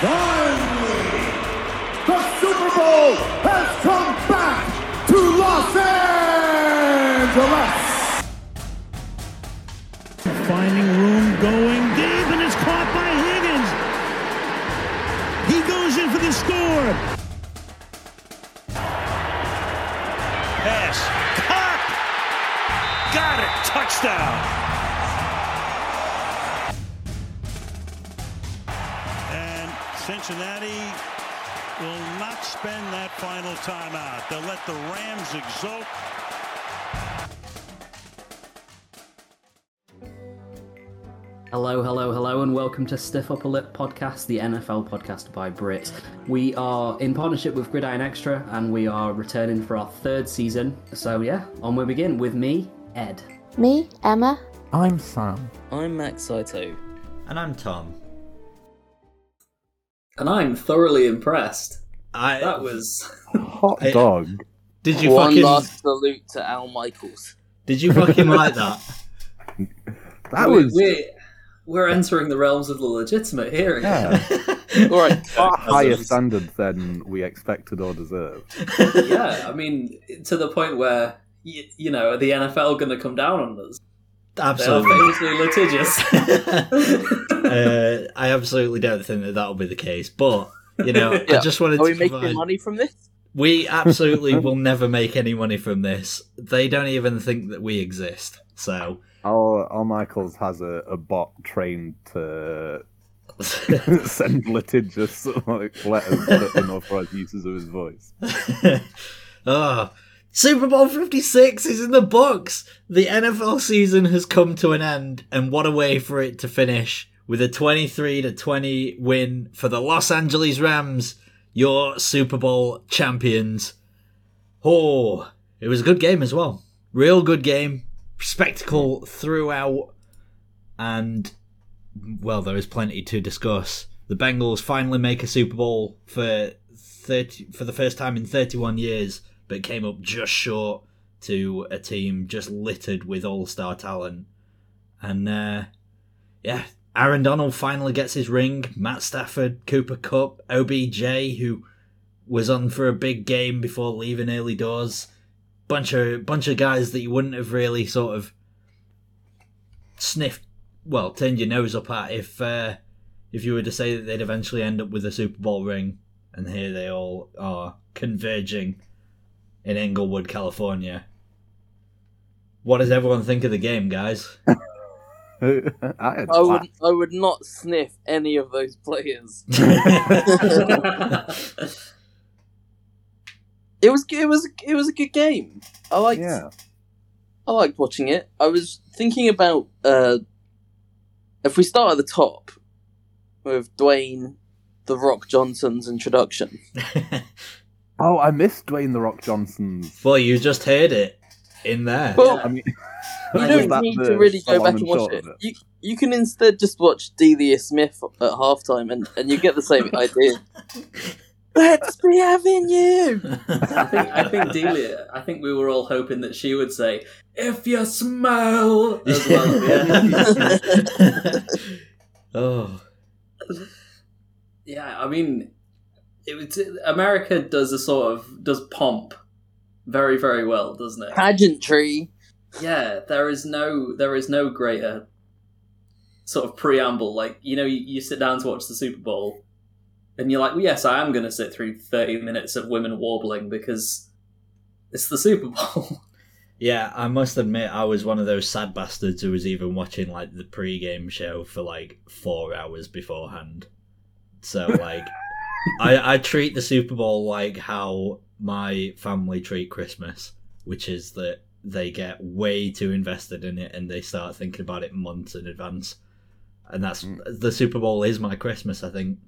Finally, the Super Bowl has come back to Los Angeles. Finding room, going deep, and it's caught by Higgins. He goes in for the score. Pass. Caught. Got it. Touchdown. Cincinnati will not spend that final timeout. They'll let the Rams exult. Hello, hello, hello, and welcome to Stiff Upper Lip Podcast, the NFL podcast by Brits. We are in partnership with Gridiron Extra, and we are returning for our third season. So yeah, on we begin with me, Ed. Me, Emma. I'm Sam. I'm Max Saito. And I'm Tom. And I'm thoroughly impressed. I That was Hot I- dog. did you One fucking last salute to Al Michaels. did you fucking like that? That we, was we're, we're entering the realms of the legitimate here again. yeah, All right, far higher standards than we expected or deserved. yeah, I mean, to the point where you, you know, are the NFL going to come down on us? They're Absolutely. famously litigious. uh, I absolutely don't think that that'll be the case, but you know, I just wanted are to we making provide- money from this? We absolutely will never make any money from this. They don't even think that we exist. So Our, Al Michaels has a, a bot trained to send litigious like, letters to unauthorized uses of his voice. oh, Super Bowl 56 is in the books. The NFL season has come to an end, and what a way for it to finish with a 23 to 20 win for the Los Angeles Rams, your Super Bowl champions. Oh, it was a good game as well. Real good game. Spectacle throughout. And, well, there is plenty to discuss. The Bengals finally make a Super Bowl for 30, for the first time in 31 years, but came up just short to a team just littered with all star talent. And, uh, yeah, Aaron Donald finally gets his ring. Matt Stafford, Cooper Kupp, OBJ, who was on for a big game before leaving early doors. Bunch of bunch of guys that you wouldn't have really sort of sniffed, well, turned your nose up at if uh, if you were to say that they'd eventually end up with a Super Bowl ring. And here they all are converging in Inglewood, California. What does everyone think of the game, guys? I I would, I would not sniff any of those players. It was, it was, it was a good game. I liked, yeah. I liked watching it. I was thinking about uh, if we start at the top with Dwayne, the Rock Johnson's introduction. Oh, I missed Dwayne the Rock Johnson's. well, you just heard it in there. Well, I mean, You don't need the to really go back and and watch short it. You you can instead just watch Delia Smith at halftime, and, and you get the same idea. Let's be having you. I think I think Delia. I think we were all hoping that she would say, "If you smell," as well. Yeah, oh, yeah. I mean, it was America does a sort of does pomp very very well, doesn't it? Pageantry. Yeah, there is no there is no greater sort of preamble. Like you know, you, you sit down to watch the Super Bowl, and you're like, well, yes, I am going to sit through thirty minutes of women warbling because it's the Super Bowl. yeah. I must admit, I was one of those sad bastards who was even watching like the pre-game show for like four hours beforehand. So like, I I treat the Super Bowl like how my family treat Christmas, which is that they get way too invested in it and they start thinking about it months in advance. And that's the Super Bowl is my Christmas, I think.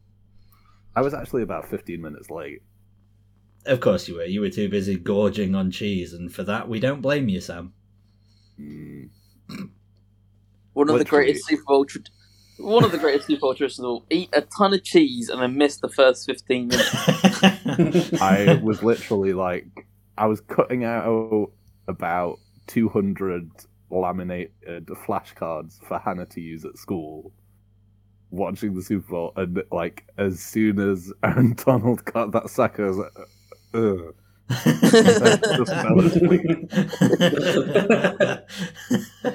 I was actually about 15 minutes late. Of course you were. You were too busy gorging on cheese, and for that we don't blame you, Sam. Mm. One of the Literally. greatest Super Bowl. Tra- one of the greatest Super Bowl traditions. of all. Eat a ton of cheese and then miss the first fifteen minutes. I was literally like, I was cutting out about 200 laminated flashcards for Hannah to use at school watching the Super Bowl, and like as soon as Aaron Donald got that sack, I was like, ugh. Just.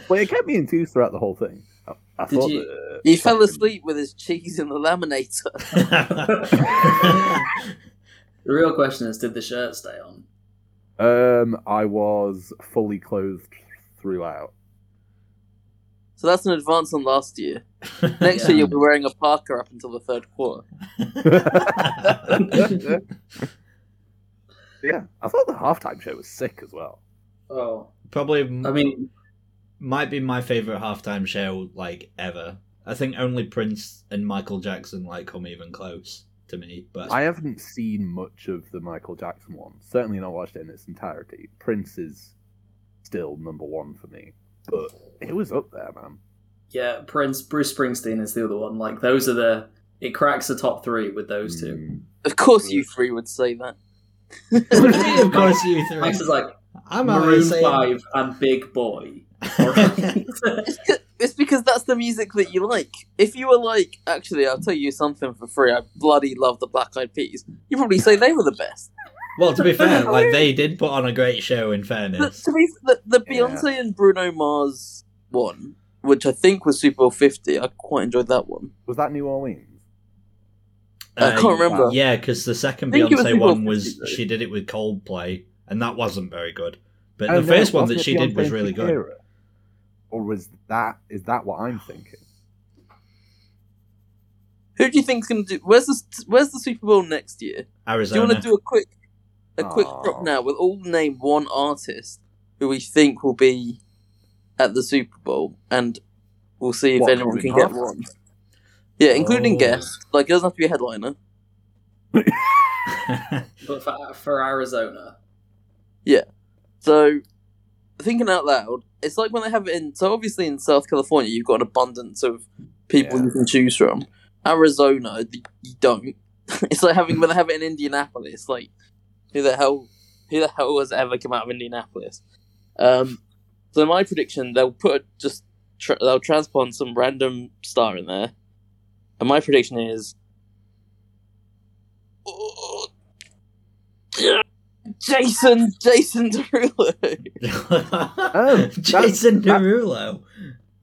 But it kept me enthused throughout the whole thing. I, I Did thought you- that, He fell asleep with his cheese in the laminator. The real question is, did the shirt stay on? Um, I was fully clothed throughout. So that's an advance on last year. Next Yeah. year you'll be wearing a parka up until the third quarter. yeah, I thought the halftime show was sick as well. Oh, Probably, I mean, might be my favorite halftime show like ever. I think only Prince and Michael Jackson like come even close to me. But I haven't seen much of the Michael Jackson one. Certainly not watched it in its entirety. Prince is still number one for me, but it was up there, man. yeah, Prince, Bruce Springsteen is the other one. Like those are the. It cracks the top three with those two. Mm. Of course you three would say that. of course, you three. Max is like I'm Maroon always saying- Five and Big Boi. Alright. It's, because that's the music that you like. If you were like, actually, I'll tell you something for free. I bloody love the Black Eyed Peas. You probably say they were the best. well, to be fair, like they did put on a great show. In The, fairness, to be, the, the Yeah. Beyonce and Bruno Mars one, which I think was Super Bowl fifty, I quite enjoyed that one. Was that New Orleans? I can't uh, remember. Yeah, because the second I think it was Beyonce one was 50, she did it with Coldplay, and that wasn't very good. But Oh, the no, first one that she did Beyonce was really good. Shakira? Or was that is that what I'm thinking? Who do you think's going to do? Where's the Where's the Super Bowl next year? Arizona. Do you want to do a quick, a quick drop now? We'll all name one artist who we think will be at the Super Bowl, and we'll see if What, anyone can get one. Yeah, including Oh. guests. Like, it doesn't have to be a headliner. but for, for Arizona, Yeah. So, thinking out loud, it's like when they have it in. So, obviously, in South California, you've got an abundance of people Yeah. you can choose from. Arizona, you don't. it's like having when they have it in Indianapolis. Like, who the hell, who the hell has ever come out of Indianapolis? Um, so my prediction, they'll put just tr- they'll transplant some random star in there, and my prediction is. Jason, Jason Derulo. Oh, Jason that- Derulo.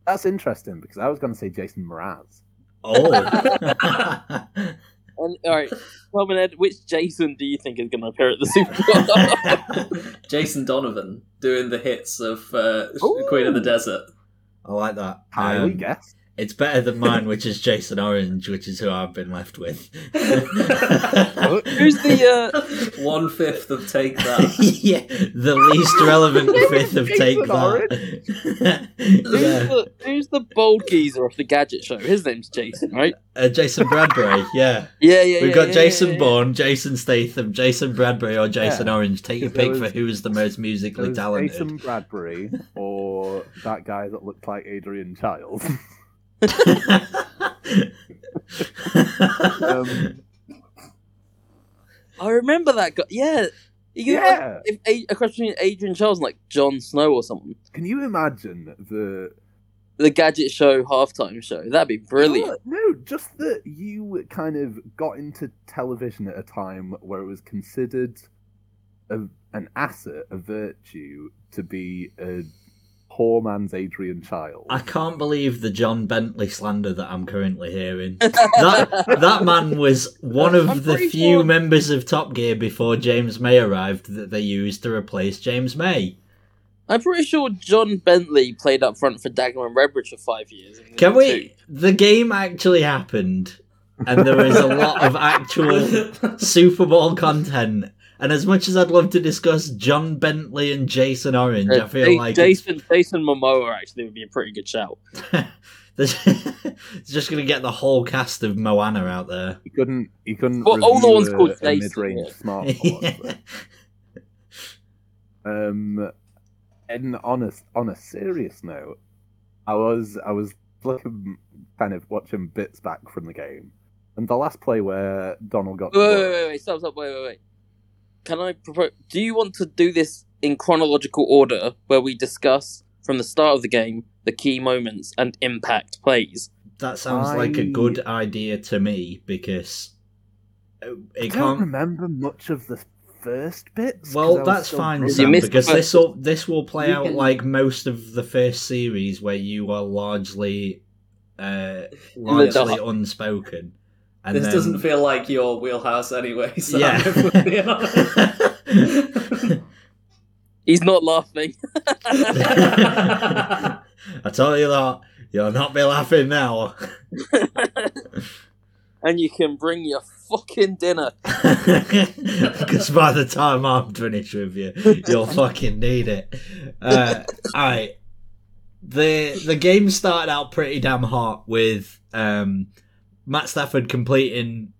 That's interesting because I was going to say Jason Mraz. Oh. And, all right, Tom and Ed, which Jason do you think is going to appear at the Super Bowl? Jason Donovan doing the hits of uh, Queen of the Desert. I like that. Highly Um, guessed. It's better than mine, which is Jason Orange, which is who I've been left with. Who's the uh, One fifth of Take That. yeah, the least relevant fifth of Take Jason That. who's yeah. the who's the bold geezer off the Gadget Show? His name's Jason, right? Uh, Jason Bradbury, yeah. Yeah, yeah. We've yeah, got yeah, Jason yeah, yeah. Bourne, Jason Statham, Jason Bradbury, or Jason Yeah. Orange. Take your pick was- for who is the most musically talented. Jason Bradbury or that guy that looked like Adrian Chiles. Um, I remember that guy. Yeah, you Yeah. If a, a question between Adrian Charles and like Jon Snow or something, can you imagine the the Gadget Show halftime show. That'd be brilliant. No, no, just that you kind of got into television at a time where it was considered a, an asset, a virtue, to be a poor man's Adrian Child. I can't believe the John Bentley slander that I'm currently hearing. that that man was one I'm of the few sure- members of Top Gear before James May arrived that they used to replace James May. I'm pretty sure John Bentley played up front for Dagenham and Redbridge for five years. Can the we? The game actually happened, and there was a lot of actual Super Bowl content. And as much as I'd love to discuss John Bentley and Jason Orange, Uh, I feel Ja- like Jason Jason Momoa actually would be a pretty good shout. it's, it's just going to get the whole cast of Moana out there. He couldn't. He couldn't. Well, all the ones a, called a Jason, mid-range yeah. smartphone. Um, and on a on a serious note, I was I was looking kind of watching bits back from the game, and the last play where Donald got. Wait, wait, wait, wait, wait, stop, stop, wait, wait, wait. Can I propose? Do you want to do this in chronological order, where we discuss from the start of the game the key moments and impact plays? that sounds like a good idea to me because uh, I it don't can't. remember much of the first bits. Well, that's fine, Sam, missed because the- this will this will play You out can- like most of the first series where you are largely uh, largely unspoken. And this then- doesn't feel like your wheelhouse anyway. So yeah. if we're being honest. He's not laughing. I tell you that you'll not be laughing now. and you can bring your fucking dinner. Because by the time I'm finished with you, you'll fucking need it. Uh, Alright. The the game started out pretty damn hot with um, Matt Stafford completing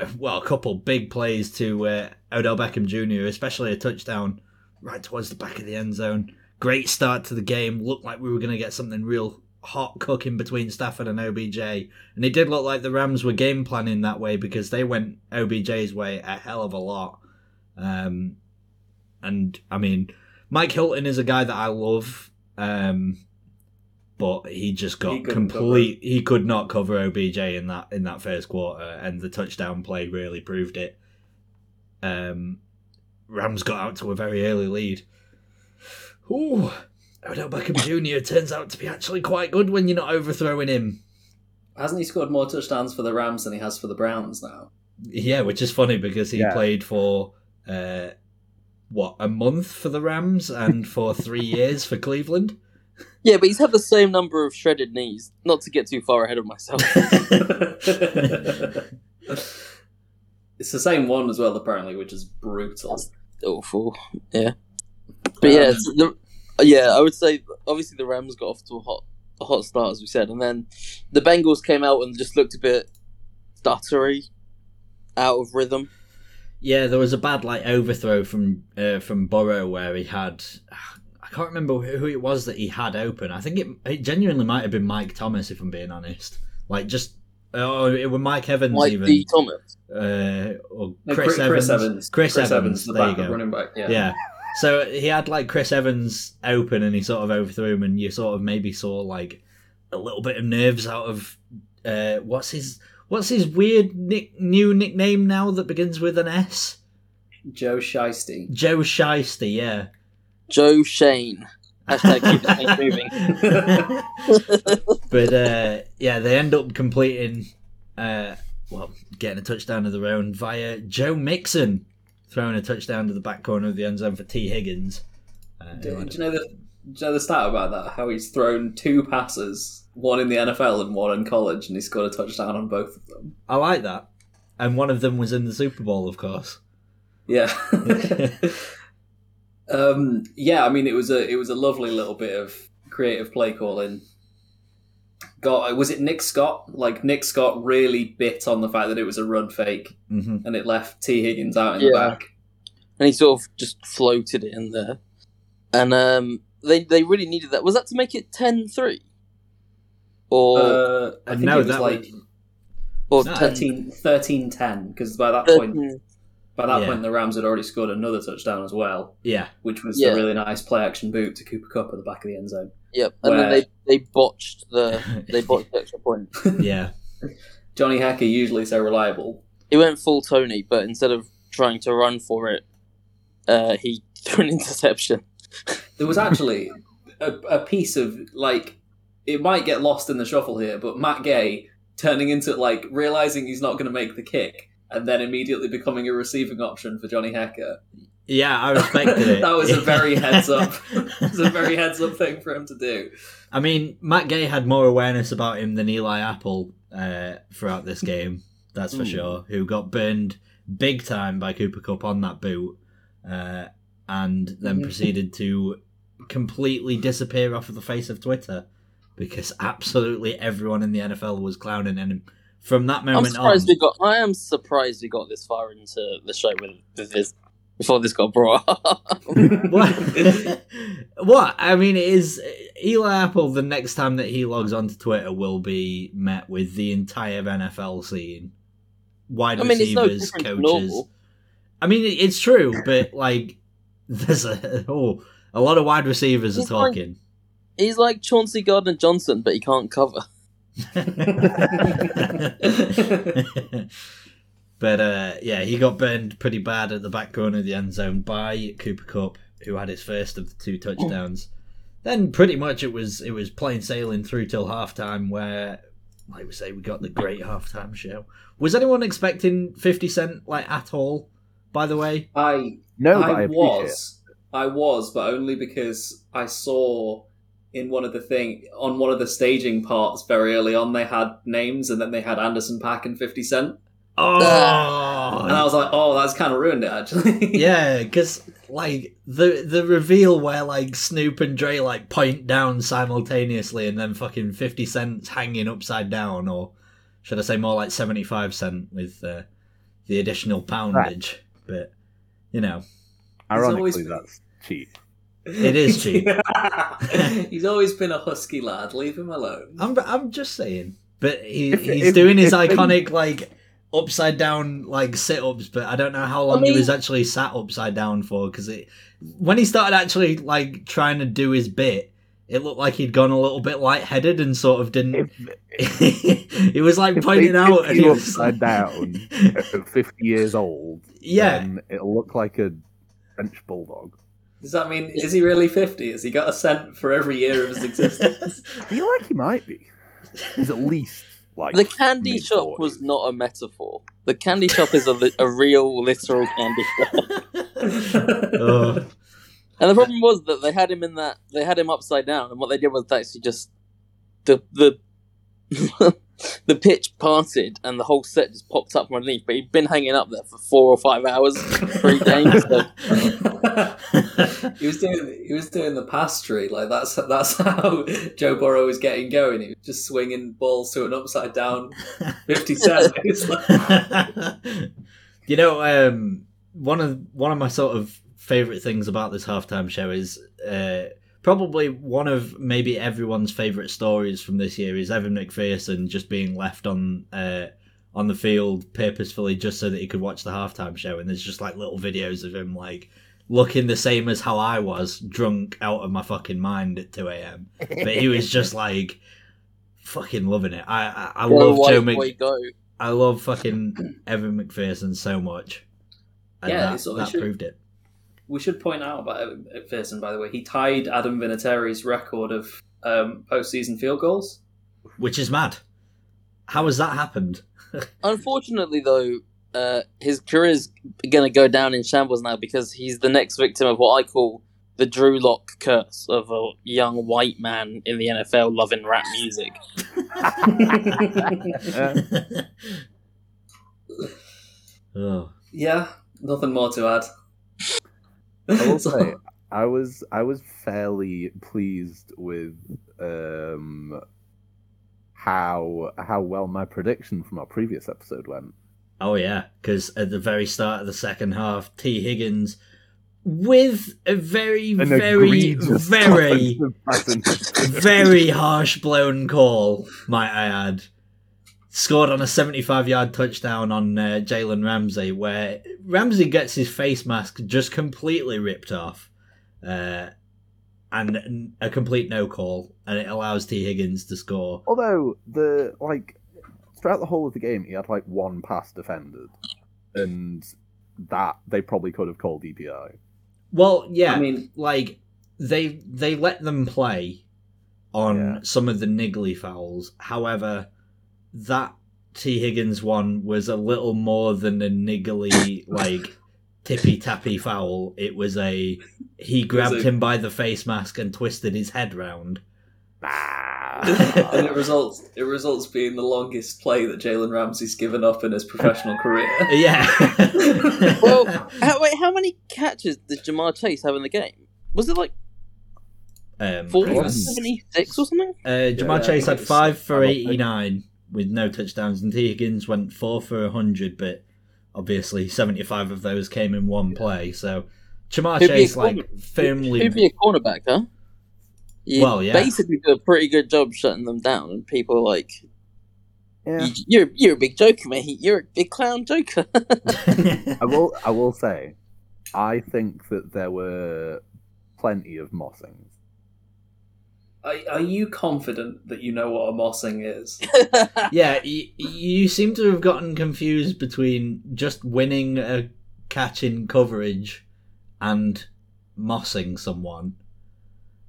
uh, well a couple big plays to uh, Odell Beckham Jr., especially a touchdown right towards the back of the end zone. Great start to the game. Looked like we were going to get something real hot cooking between Stafford and OBJ. And it did look like the Rams were game planning that way because they went OBJ's way a hell of a lot. Um, and I mean, Mike Hilton is a guy that I love, um, but he just got He couldn't complete. He could not cover OBJ in that in that first quarter, and the touchdown play really proved it. Um, Rams got out to a very early lead. Ooh, Odell Beckham Jr. turns out to be actually quite good when you're not overthrowing him. Hasn't he scored more touchdowns for the Rams than he has for the Browns now? Yeah, which is funny because he Yeah. played for uh, what a month for the Rams and for three years for Cleveland. Yeah, but he's had the same number of shredded knees. Not to get too far ahead of myself. it's the same one as well, apparently, which is brutal. Awful. Yeah. But yeah, Um, it's the, yeah, I would say obviously the Rams got off to a hot, a hot start as we said, and then the Bengals came out and just looked a bit stuttery, out of rhythm. Yeah, there was a bad like overthrow from uh, from Burrow where he had. I can't remember who it was that he had open. I think it, it genuinely might have been Mike Thomas, if I'm being honest. Like just, oh, it was Mike Evans Like even, D. Thomas. uh, or No, Chris, Evans. Chris, Evans. the there you go. running back. Yeah. Yeah. So he had like Chris Evans open and he sort of overthrew him and you sort of maybe saw like a little bit of nerves out of uh what's his what's his weird nick, new nickname now that begins with an S? Joe Shiesty. Joe Shiesty, yeah. Joe Shane. Hashtag keep the moving. but uh yeah, they end up completing uh well, getting a touchdown of their own via Joe Mixon throwing a touchdown to the back corner of the end zone for T. Higgins. Uh, Do, do you know the do you know the stat about that? How he's thrown two passes, one in the NFL and one in college, and he scored a touchdown on both of them. I like that. And one of them was in the Super Bowl, of course. Yeah. um, yeah, I mean, it was a it was a lovely little bit of creative play calling. Got was it Nick Scott? Like Nick Scott really bit on the fact that it was a run fake, hmm and it left T Higgins out in the back. and he sort of just floated it in there. And um, they they really needed that. Was that to make it 10-3? Or Uh, I think no, it was that like was- or no, 10, 13, 13-10, because by that point, 13 by that Yeah. point, the Rams had already scored another touchdown as well, Yeah. which was Yeah. a really nice play action boot to Cooper Kupp at the back of the end zone. Yep, and then they they botched the they botched the extra point. yeah. Johnny Hekker usually so reliable. He went full Tony, but instead of trying to run for it, uh, he threw an interception. There was actually a, a piece of like it might get lost in the shuffle here, but Matt Gay turning into like realizing he's not going to make the kick and then immediately becoming a receiving option for Johnny Hekker. Yeah, I respected it. that was a very heads up. it was a very heads up thing for him to do. I mean, Matt Gay had more awareness about him than Eli Apple uh, throughout this game. That's for Mm. sure. Who got burned big time by Cooper Kupp on that boot, uh, and then Mhm. proceeded to completely disappear off of the face of Twitter because absolutely everyone in the NFL was clowning him. From that moment I'm moment on, surprised we got. I am surprised we got this far into the show with, with this before this got brought up. what? what? I mean, it is Eli Apple. The next time that he logs onto Twitter, will be met with the entire NFL scene, wide I mean, it's no receivers, coaches. I mean, it's true, but like, there's a oh, a lot of wide receivers are He's like- talking. He's like Chauncey Gardner Johnson, but he can't cover. but uh, yeah, he got burned pretty bad at the back corner of the end zone by Cooper Kupp, who had his first of the two touchdowns. Then pretty much it was it was plain sailing through till halftime, where like we say we got the great halftime show. Was anyone expecting Fifty Cent like at all? By the way, I No, I, I appreciate was. I was, but only because I saw in one of the thing on one of the staging parts very early on they had names and then they had Anderson Paak and Fifty Cent. oh, And I was like, oh, that's kind of ruined it actually. Yeah, because like the the reveal where like Snoop and Dre like point down simultaneously, and then fucking Fifty Cent's hanging upside down, or should I say more like seventy five cent with uh, the additional poundage. But you know, Ironically, always- that's cheap. It is cheap. He's always been a husky lad. Leave him alone. I'm I'm just saying, but he, If- he's if- doing his if they- iconic like upside down like sit ups, but I don't know how long mean- he was actually sat upside down for because it when he started actually like trying to do his bit, it looked like he'd gone a little bit lightheaded and sort of didn't. If, he was like if pointing they out, tip and he was upside down at 50 years old, yeah. then it'll look like a French bulldog. Does that mean is he really fifty? Has he got a cent for every year of his existence? I feel like he might be. He's at least like The candy mid- shop was not a metaphor. The candy shop is a, li- a real, literal candy shop. Oh. And the problem was that they had him in that they had him upside down, and what they did was actually just the the the pitch parted, and the whole set just popped up from underneath. But he'd been hanging up there for four or five hours three game. So he was doing he was doing the pass tree like that's that's how Joe Burrow was getting going. He was just swinging balls to an upside down fifty cent. You know, um, one of one of my sort of favorite things about this halftime show is uh, probably one of maybe everyone's favorite stories from this year is Evan McPherson just being left on uh, on the field purposefully just so that he could watch the halftime show, and there's just like little videos of him like looking the same as how I was, drunk out of my fucking mind at two a.m. But he was just like fucking loving it. I I, I go love Joe Mc. go. I love fucking Evan McPherson so much. And Yeah, that, that proved it. We should point out about Evan McPherson, by the way, he tied Adam Vinatieri's record of um, postseason field goals. Which is mad. How has that happened? Unfortunately, though, uh, his career is going to go down in shambles now because he's the next victim of what I call the Drew Lock curse of a young white man in the NFL loving rap music. oh. Yeah, nothing more to add. I will So- say, I was I was fairly pleased with um, how how well my prediction from our previous episode went. Oh yeah, because at the very start of the second half, T. Higgins, with a very, An very, very, very harsh blown call, might I add, scored on a 75 yard touchdown on uh, Jalen Ramsey, where Ramsey gets his face mask just completely ripped off, uh, and a complete no call, and it allows T Higgins to score. Although the like throughout the whole of the game, he had like one pass defended, and that they probably could have called DPI. Well, yeah, I mean, like they they let them play on Yeah. some of the niggly fouls. However, that T Higgins one was a little more than a niggly like tippy tappy foul. It was a he grabbed a- him by the face mask and twisted his head round. and it results it results being the longest play that Jalen Ramsey's given up in his professional career. yeah. Well, how, wait, how many catches did Ja'Marr Chase have in the game? Was it like um, 40 or was- 76 or something? Uh, Ja'Marr Yeah, Chase had five for I don't think- 89 with no touchdowns, and T. Higgins went four for 100, but obviously 75 of those came in one play. So Ja'Marr Who'd a Chase, like, corner- firmly. Who'd be a cornerback, huh? You Well, yeah. basically do a pretty good job shutting them down, and people are like, Yeah, "You- "You're you're a big joker, mate. You're a big clown joker." I will. I will say, I think that there were plenty of mossings. Are, are you confident that you know what a mossing is? Yeah, you, you seem to have gotten confused between just winning a catch in coverage and mossing someone.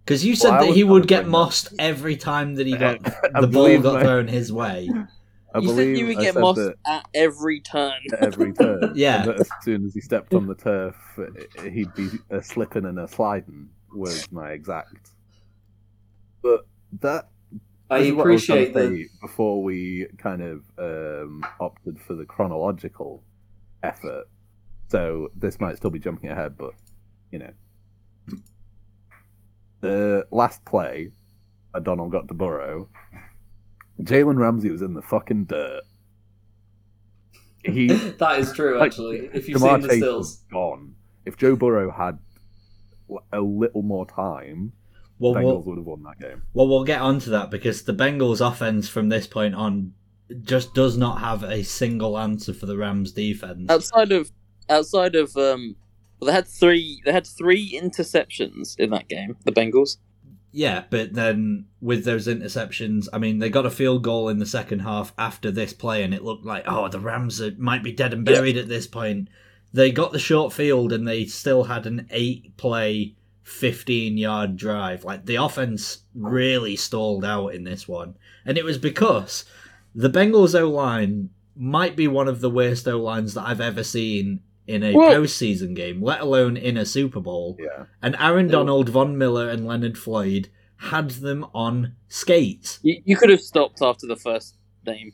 Because you said Well, that was he would get bring that- mossed every time that he got the ball got my- thrown his way. I you said believe you would get mossed at every turn. at every turn. Yeah. and that as soon as he stepped on the turf, he'd be a slipping and a sliding. Was my exact. But that I This is what was trying appreciate that. before we kind of um, opted for the chronological effort. So this might still be jumping ahead, but you know, the last play, O'Donnell got to Burrow. Jalen Ramsey was in the fucking dirt. He that is true, like, actually. If you've seen the Chase stills. gone. If Joe Burrow had a little more time, Well, Bengals we'll, would have won that game. well, we'll get onto that because the Bengals' offense from this point on just does not have a single answer for the Rams' defense. outside of outside of um, well, they had three. They had three interceptions in that game. The Bengals. Yeah, but then with those interceptions, I mean, they got a field goal in the second half after this play, and it looked like, oh, the Rams are, might be dead and buried at this point. They got the short field, and they still had an eight play, 15 yard drive. Like, the offense really stalled out in this one. And it was because the Bengals O line might be one of the worst O lines that I've ever seen in a Well- postseason game, let alone in a Super Bowl. Yeah. And Aaron Donald, Von Miller, and Leonard Floyd had them on skates. You, you could have stopped after the first name.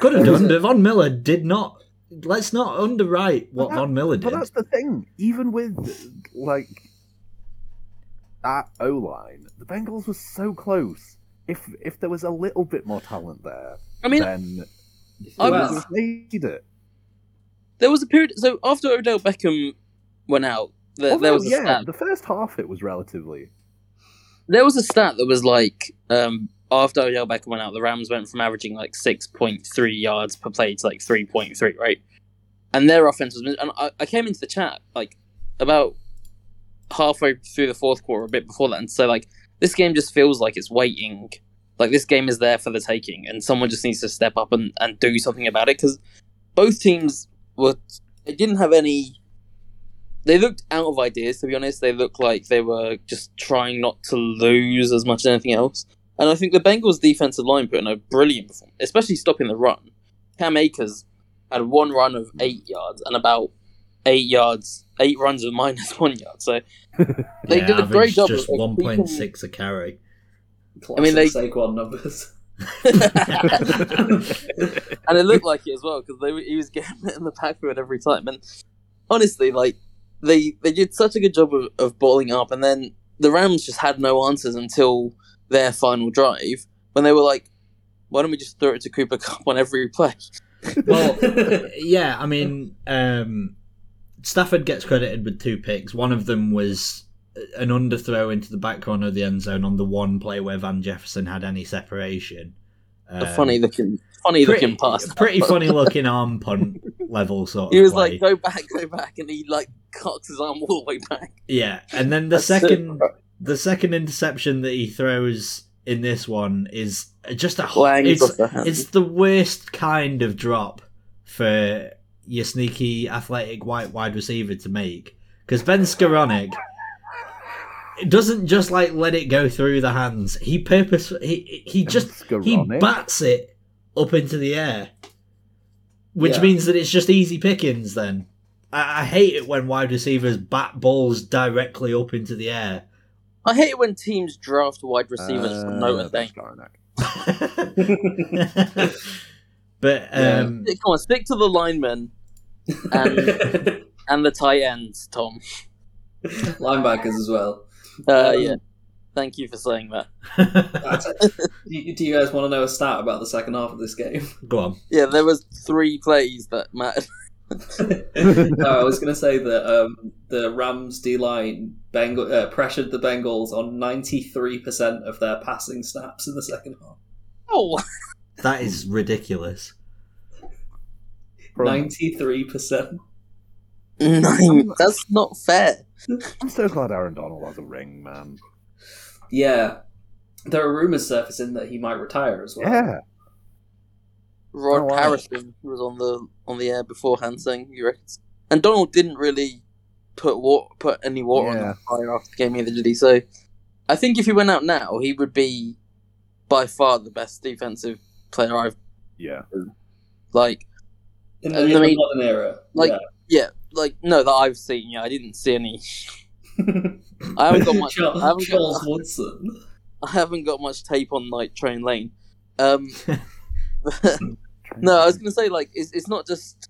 Could have done, but Von Miller did not. Let's not underwrite what that- Von Miller did. But did. that's the thing. Even with like that O line, the Bengals were so close. If if there was a little bit more talent there, I mean, then I was- would have made it. there was a period. So after Odell Beckham went out, there, there was a yeah, stat. the first half it was relatively. There was a stat that was like um, after Odell Beckham went out, the Rams went from averaging like six point three yards per play to like three point three, right? And their offense was. And I, I came into the chat like about halfway through the fourth quarter, a bit before that, and so like this game just feels like it's waiting. Like this game is there for the taking, and someone just needs to step up and, and do something about it because both teams were they didn't have any. They looked out of ideas, to be honest. They looked like they were just trying not to lose as much as anything else. And I think the Bengals' defensive line put in a brilliant performance, especially stopping the run. Cam Akers had one run of eight yards and about eight yards, eight runs of minus one yard. So they yeah, did a great job. Just one point six a carry. Classic mean, they- Saquon numbers. and it looked like it as well because they he was getting it in the backfield every time. And honestly, like they they did such a good job of, of balling up, and then the Rams just had no answers until their final drive when they were like, "Why don't we just throw it to Cooper Kupp on every play?" Well, yeah, I mean, um, Stafford gets credited with two picks. One of them was an underthrow into the back corner of the end zone on the one play where Van Jefferson had any separation. A Um, funny looking, funny pretty, looking pass. pretty funny looking arm punt level sort of. He was play. like, "Go back, go back," and he like cocks his arm all the way back. Yeah, and then the That's second the second interception that he throws in this one is just a it's, off the hand. it's the worst kind of drop for your sneaky athletic white wide receiver to make because Ben Skowronek doesn't just like let it go through the hands. He purpose he he just he bats it up into the air, which Yeah. means that it's just easy pickings. Then I, I hate it when wide receivers bat balls directly up into the air. I hate it when teams draft wide receivers from Uh, Notre Dame. Skowronek. but Yeah. um, Come on, stick to the linemen and and the tight ends, Tom. Linebackers as well. Uh, Um, yeah. Thank you for saying that. do, you, do you guys want to know a stat about the second half of this game? go on. Yeah, there was three plays that mattered. no, I was going to say that um, the Rams D line Bengal, uh, pressured the Bengals on 93% of their passing snaps in the second half. Oh, That is ridiculous. 93%. no, that's not fair. I'm so glad Aaron Donald has a ring, man. Yeah. There are rumors surfacing that he might retire as well. Yeah. Rod Oh, wow. Harrison was on the on the air beforehand saying he reckons, and Donald didn't really put wa- put any water on Yeah. the fire after the game either, did he? So, I think if he went out now, he would be by far the best defensive player I've Yeah. like. In the, in the mean, modern era. like- Yeah, like no that I've seen. Yeah, I didn't see any. I haven't got much. Charles, I haven't Charles got, Woodson. I haven't got much tape on Night Train Lane. Um, no, I was gonna say like it's it's not just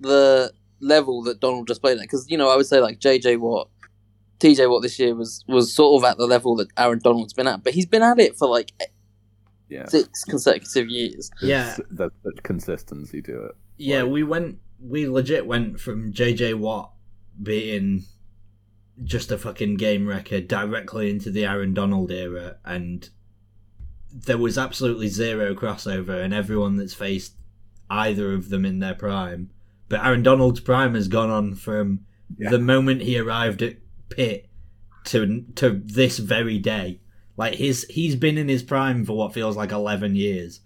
the level that Donald just played at because you know I would say like JJ Watt, TJ Watt this year was was sort of at the level that Aaron Donald's been at, but he's been at it for like Yeah. six consecutive years. Yeah. There's such consistency to it. Yeah, we went. We legit went from JJ Watt being just a fucking game wrecker directly into the Aaron Donald era, and there was absolutely zero crossover, and everyone that's faced either of them in their prime. But Aaron Donald's prime has gone on from Yeah. the moment he arrived at Pitt to to this very day. Like his he's been in his prime for what feels like eleven years.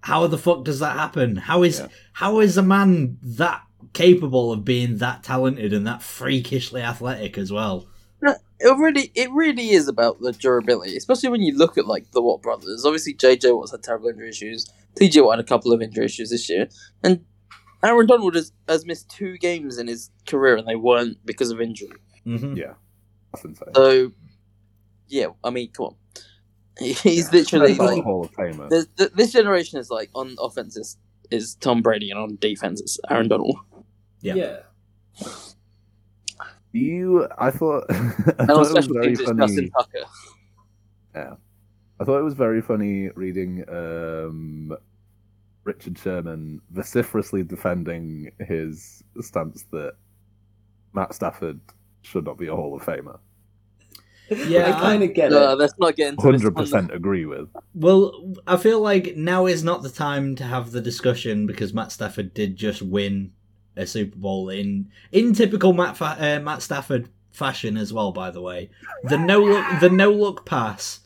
How the fuck does that happen? How is Yeah. how is a man that capable of being that talented and that freakishly athletic as well? It really, it really is about the durability, especially when you look at like the Watt brothers. Obviously, JJ Watt's had terrible injury issues. TJ Watt had a couple of injury issues this year, and Aaron Donald has, has missed two games in his career, and they weren't because of injury. hmm Yeah. That's insane. So, yeah, I mean, come on, he's Yeah. literally That's like a Hall of Famer. this, this generation is like on offense is, is Tom Brady, and on defense is Aaron Donald. Yeah. yeah. You, I thought, I And thought it was special very teams, it's funny. Justin Tucker. I thought it was very funny reading um, Richard Sherman vociferously defending his stance that Matt Stafford should not be a Hall of Famer. Yeah, I kind of get No, it. let's not get into this Hundred one. percent agree with. Well, I feel like now is not the time to have the discussion because Matt Stafford did just win a Super Bowl in in typical Matt Fa- uh, Matt Stafford fashion as well. By the way, the no look the no look pass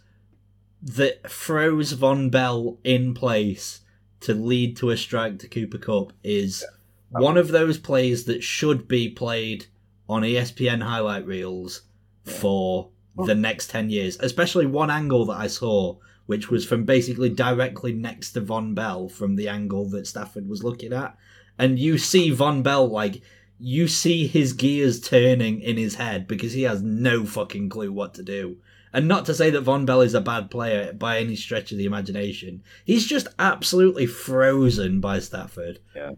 that throws Vonn Bell in place to lead to a strike to Cooper Kupp is one of those plays that should be played on ESPN highlight reels for the next 10 years, especially one angle that I saw, which was from basically directly next to Vonn Bell from the angle that Stafford was looking at. And you see Vonn Bell, like, you see his gears turning in his head because he has no fucking clue what to do. And not to say that Vonn Bell is a bad player by any stretch of the imagination. He's just absolutely frozen by Stafford. Yeah.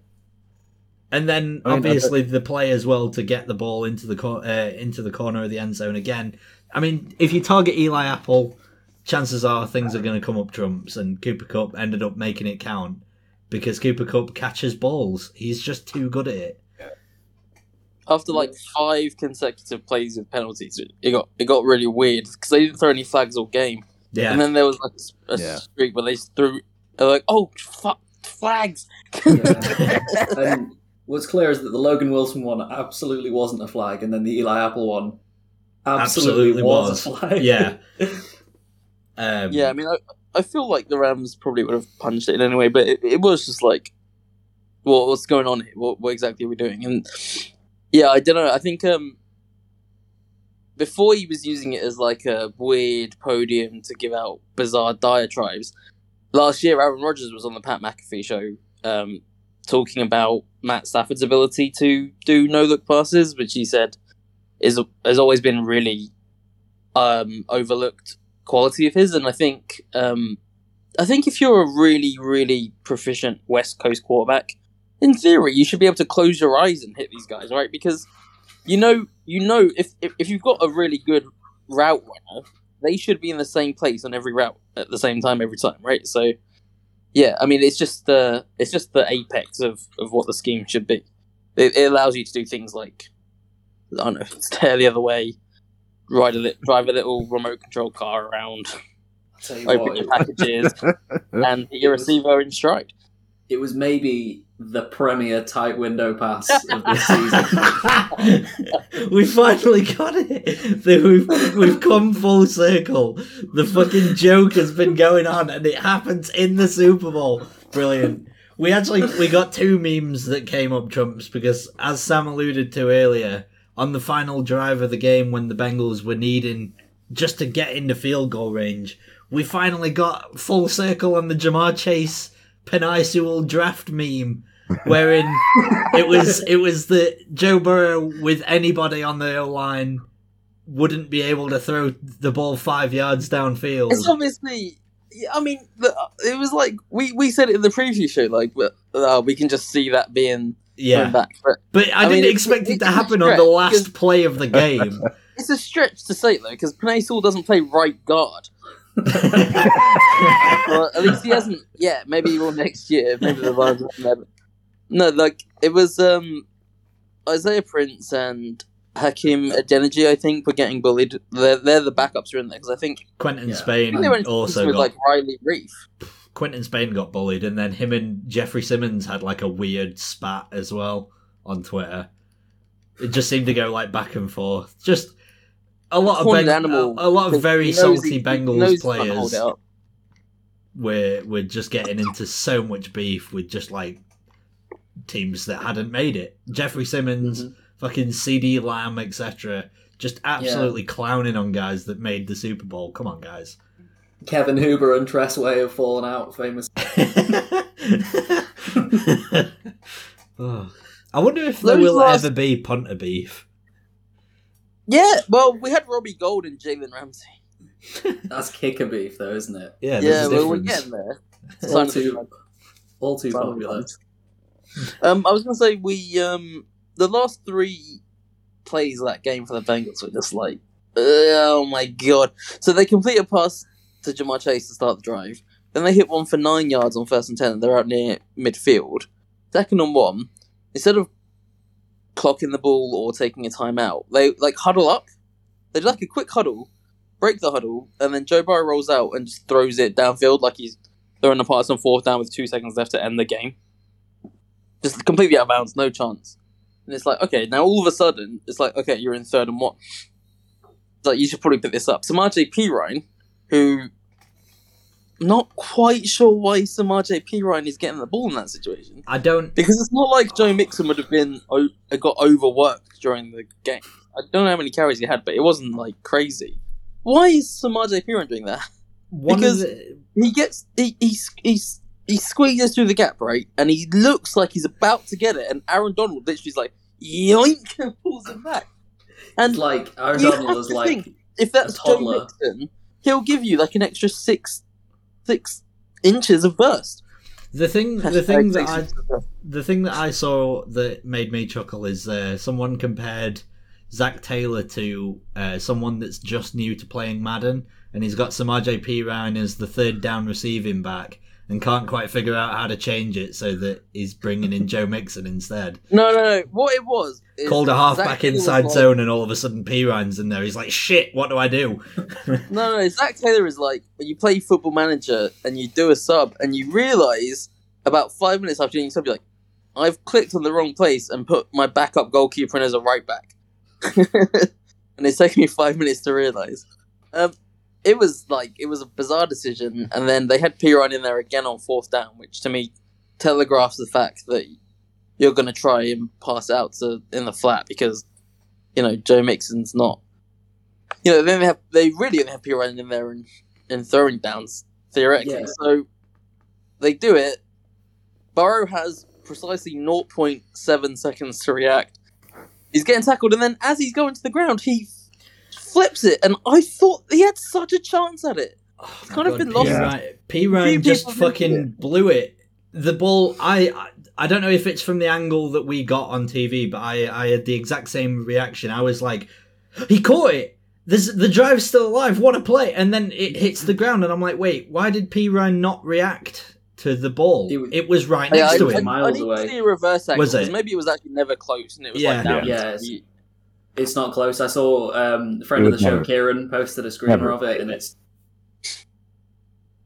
And then I mean, obviously the play as well to get the ball into the cor- uh, into the corner of the end zone again. I mean, if you target Eli Apple, chances are things are going to come up trumps, and Cooper Kupp ended up making it count because Cooper Kupp catches balls. He's just too good at it. After like five consecutive plays with penalties, it got it got really weird because they didn't throw any flags all game. Yeah, And then there was like a Yeah. streak where they just threw. They're like, "Oh, fuck, flags!" Yeah. and what's clear is that the Logan Wilson one absolutely wasn't a flag, and then the Eli Apple one absolutely, Absolutely was, was. yeah. Um, yeah, I mean, I, I feel like the Rams probably would have punched it in anyway, but it, it was just like, well, what's going on here? What, what exactly are we doing? And yeah, I don't know. I think um, before he was using it as like a weird podium to give out bizarre diatribes. Last year, Aaron Rodgers was on the Pat McAfee show um, talking about Matt Stafford's ability to do no look passes, which he said is has always been really um, overlooked quality of his. And I think um, I think if you're a really really proficient West Coast quarterback, in theory, you should be able to close your eyes and hit these guys, right? Because you know you know if if, if you've got a really good route runner, they should be in the same place on every route at the same time every time, right? So yeah, I mean it's just the it's just the apex of, of what the scheme should be. It, it allows you to do things like I don't know, stare the other way, ride a li- drive a little remote control car around, tell you open what, your packages, and hit your receiver in stride. it was maybe the premier tight window pass of this season. we finally got it. We've, we've come full circle. The fucking joke has been going on, and it happens in the Super Bowl. Brilliant. We actually we got two memes that came up trumps because, as Sam alluded to earlier, on the final drive of the game when the Bengals were needing just to get into field goal range, we finally got full circle on the Ja'Marr Chase Penei Sewell draft meme, wherein it was it was that Joe Burrow with anybody on the O line wouldn't be able to throw the ball five yards downfield. It's obviously. I mean, it was like we, we said it in the preview show. Like, uh, we can just see that being Yeah, thrown back. But but I, I didn't it- expect it, it- to it's happen on the last play of the game. it's a stretch to say though, because Penei Sewell doesn't play right guard. well, at least he hasn't yet. Maybe he will next year. Maybe the Lions will never. No, like it was um Isaiah Prince and Hakeem Adeniji. I think were getting bullied. They're they're the backups are in there because I think Quinton Yeah. I Spain think they were in also with got like Riley Reiff. Quinton Spain got bullied, and then him and Jeffrey Simmons had like a weird spat as well on Twitter. It just seemed to go like back and forth. Just a lot of Beng- animal, a, a lot of very salty he- Bengals he players were were just getting into so much beef with just like teams that hadn't made it. Jeffrey Simmons, Mm-hmm. fucking CeeDee Lamb, etc. Just absolutely clowning on guys that made the Super Bowl. Come on, guys. Kevin Huber and Tress Way have fallen out, famous. Oh. I wonder if there Those will last- ever be punter beef. Yeah, well, we had Robbie Gould and Jalen Ramsey. That's kicker beef, though, isn't it? Yeah, Yeah, there's a well, we're getting there. All Sign of the too, all too Sign of popular. Um, I was gonna say we um the last three plays of that game for the Bengals were just like, oh my god! So they complete a pass to Ja'Marr Chase to start the drive. Then they hit one for nine yards on first and ten. and They're out near midfield. Second and one. Instead of clocking the ball or taking a timeout, they like huddle up. They do like a quick huddle, break the huddle, and then Joe Burrow rolls out and just throws it downfield like he's throwing a pass on fourth down with two seconds left to end the game. Just completely out of bounds, no chance. And it's like, okay, now all of a sudden, it's like, okay, you're in third and one. It's like, you should probably pick this up. So Samaj P. Ryan, who not quite sure why Samaj P. Ryan is getting the ball in that situation. I don't. Because it's not like Joe Mixon would have been got overworked during the game. I don't know how many carries he had, but it wasn't like crazy. Why is Samaj P. Ryan doing that? One Because- the, he gets he he he, he squeezes through the gap right, and he looks like he's about to get it, and Aaron Donald literally's like yoink and pulls him back. And like Aaron Donald is like think, if that's Joe. Mixon, he'll give you like an extra six six inches of burst. the thing. The thing that I inches of burst. the thing that I saw that made me chuckle is uh, someone compared Zac Taylor to uh, someone that's just new to playing Madden, and he's got Samaj P. Ryan as the third down receiving back, and can't quite figure out how to change it so that he's bringing in Joe Mixon instead. No, no, no. What it was is Called a Taylor was inside like- zone, and all of a sudden Perine's in there. He's like, "Shit, what do I do?" No, no, Zac Taylor is like when you play Football Manager and you do a sub and you realize about five minutes after doing sub, you're like, I've clicked on the wrong place and put my backup goalkeeper in as a right back. and it's taken me five minutes to realize. Um, it was like it was a bizarre decision, and then they had Perine in there again on fourth down, which to me telegraphs the fact that you're going to try and pass out to in the flat because you know Joe Mixon's not you know, then they have they really only have running in there and, and throwing downs theoretically. Yeah. So they do it. Burrow has precisely 0.7 seconds to react. He's getting tackled, and then as he's going to the ground, he flips it, and I thought he had such a chance at it. Oh, it's kind of been lost. Perine, P. Ryan just fucking it. blew it. The ball, I, I, I don't know if it's from the angle that we got on TV, but I, I had the exact same reaction. I was like, he caught it. This, the drive's still alive. What a play! And then it hits the ground, and I'm like, wait, why did Perine not react to the ball? He was- It was right next I, to I, him. I Miles need away. to see a reverse angle Was it? because maybe it was actually never close, and it was Yeah. like down. Yeah. To- It's not close. I saw um, a friend of the show, never- Kieran, posted a screener Never. of it, and it's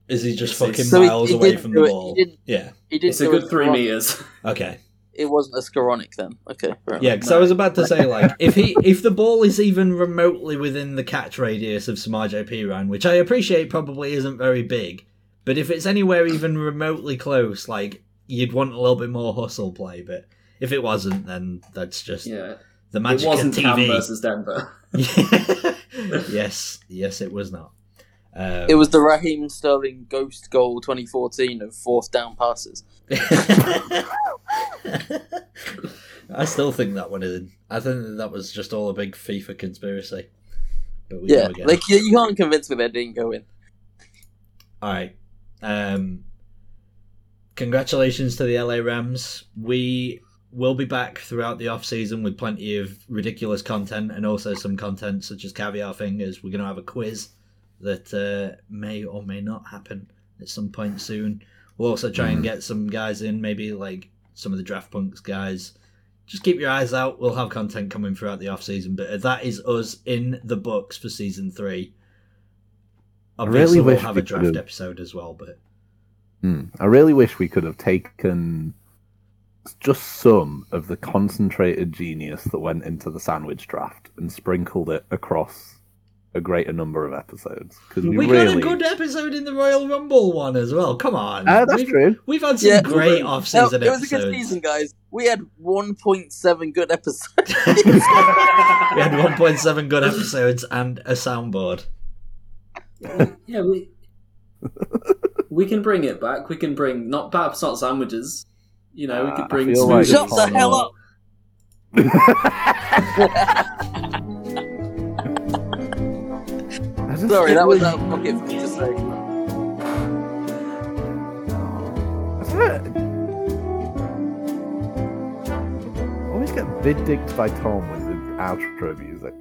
Is he just It's- fucking So miles he away from the it- he ball? didn't- Yeah. He did It's a good three Skowronek. meters. Okay. It wasn't a Skowronek then. Okay. fair Yeah, enough. because I was about to say like if he if the ball is even remotely within the catch radius of Samaje Perine, which I appreciate probably isn't very big, but if it's anywhere even remotely close, like you'd want a little bit more hustle play. But if it wasn't, then that's just Yeah, the it wasn't of Cam TV. versus Denver. yes, yes, it was not. Um, It was the Raheem Sterling ghost goal 2014 of fourth down passes. I still think that one is. I think that was just all a big FIFA conspiracy. But we Yeah, again. like you, you can't convince me they didn't go in. All right. Um, congratulations to the LA Rams. We will be back throughout the off season with plenty of ridiculous content and also some content such as caviar fingers. We're going to have a quiz that uh, may or may not happen at some point soon. We'll also try and get some guys in, maybe like some of the draft punks guys. Just keep your eyes out. We'll have content coming throughout the off season, but that is us in the books for season three. i really Obviously, we'll have we a draft episode as well, but Hmm. I really wish we could have taken just some of the concentrated genius that went into the sandwich draft and sprinkled it across a greater number of episodes because we, we, really. got a good episode in the Royal Rumble one as well. Come on, Ah, that's we've, true. We've had some Yeah. great No, off-season episodes. it was episodes. a good season, guys. We had 1.7 good episodes. we had 1.7 good episodes and a soundboard. yeah, we we can bring it back. We can bring not perhaps not sandwiches. You know, we could bring feel like smoothies. Shut the hell up! Sorry, that was out of pocket for me to say. I always get bid dicked by Tom with the outro music.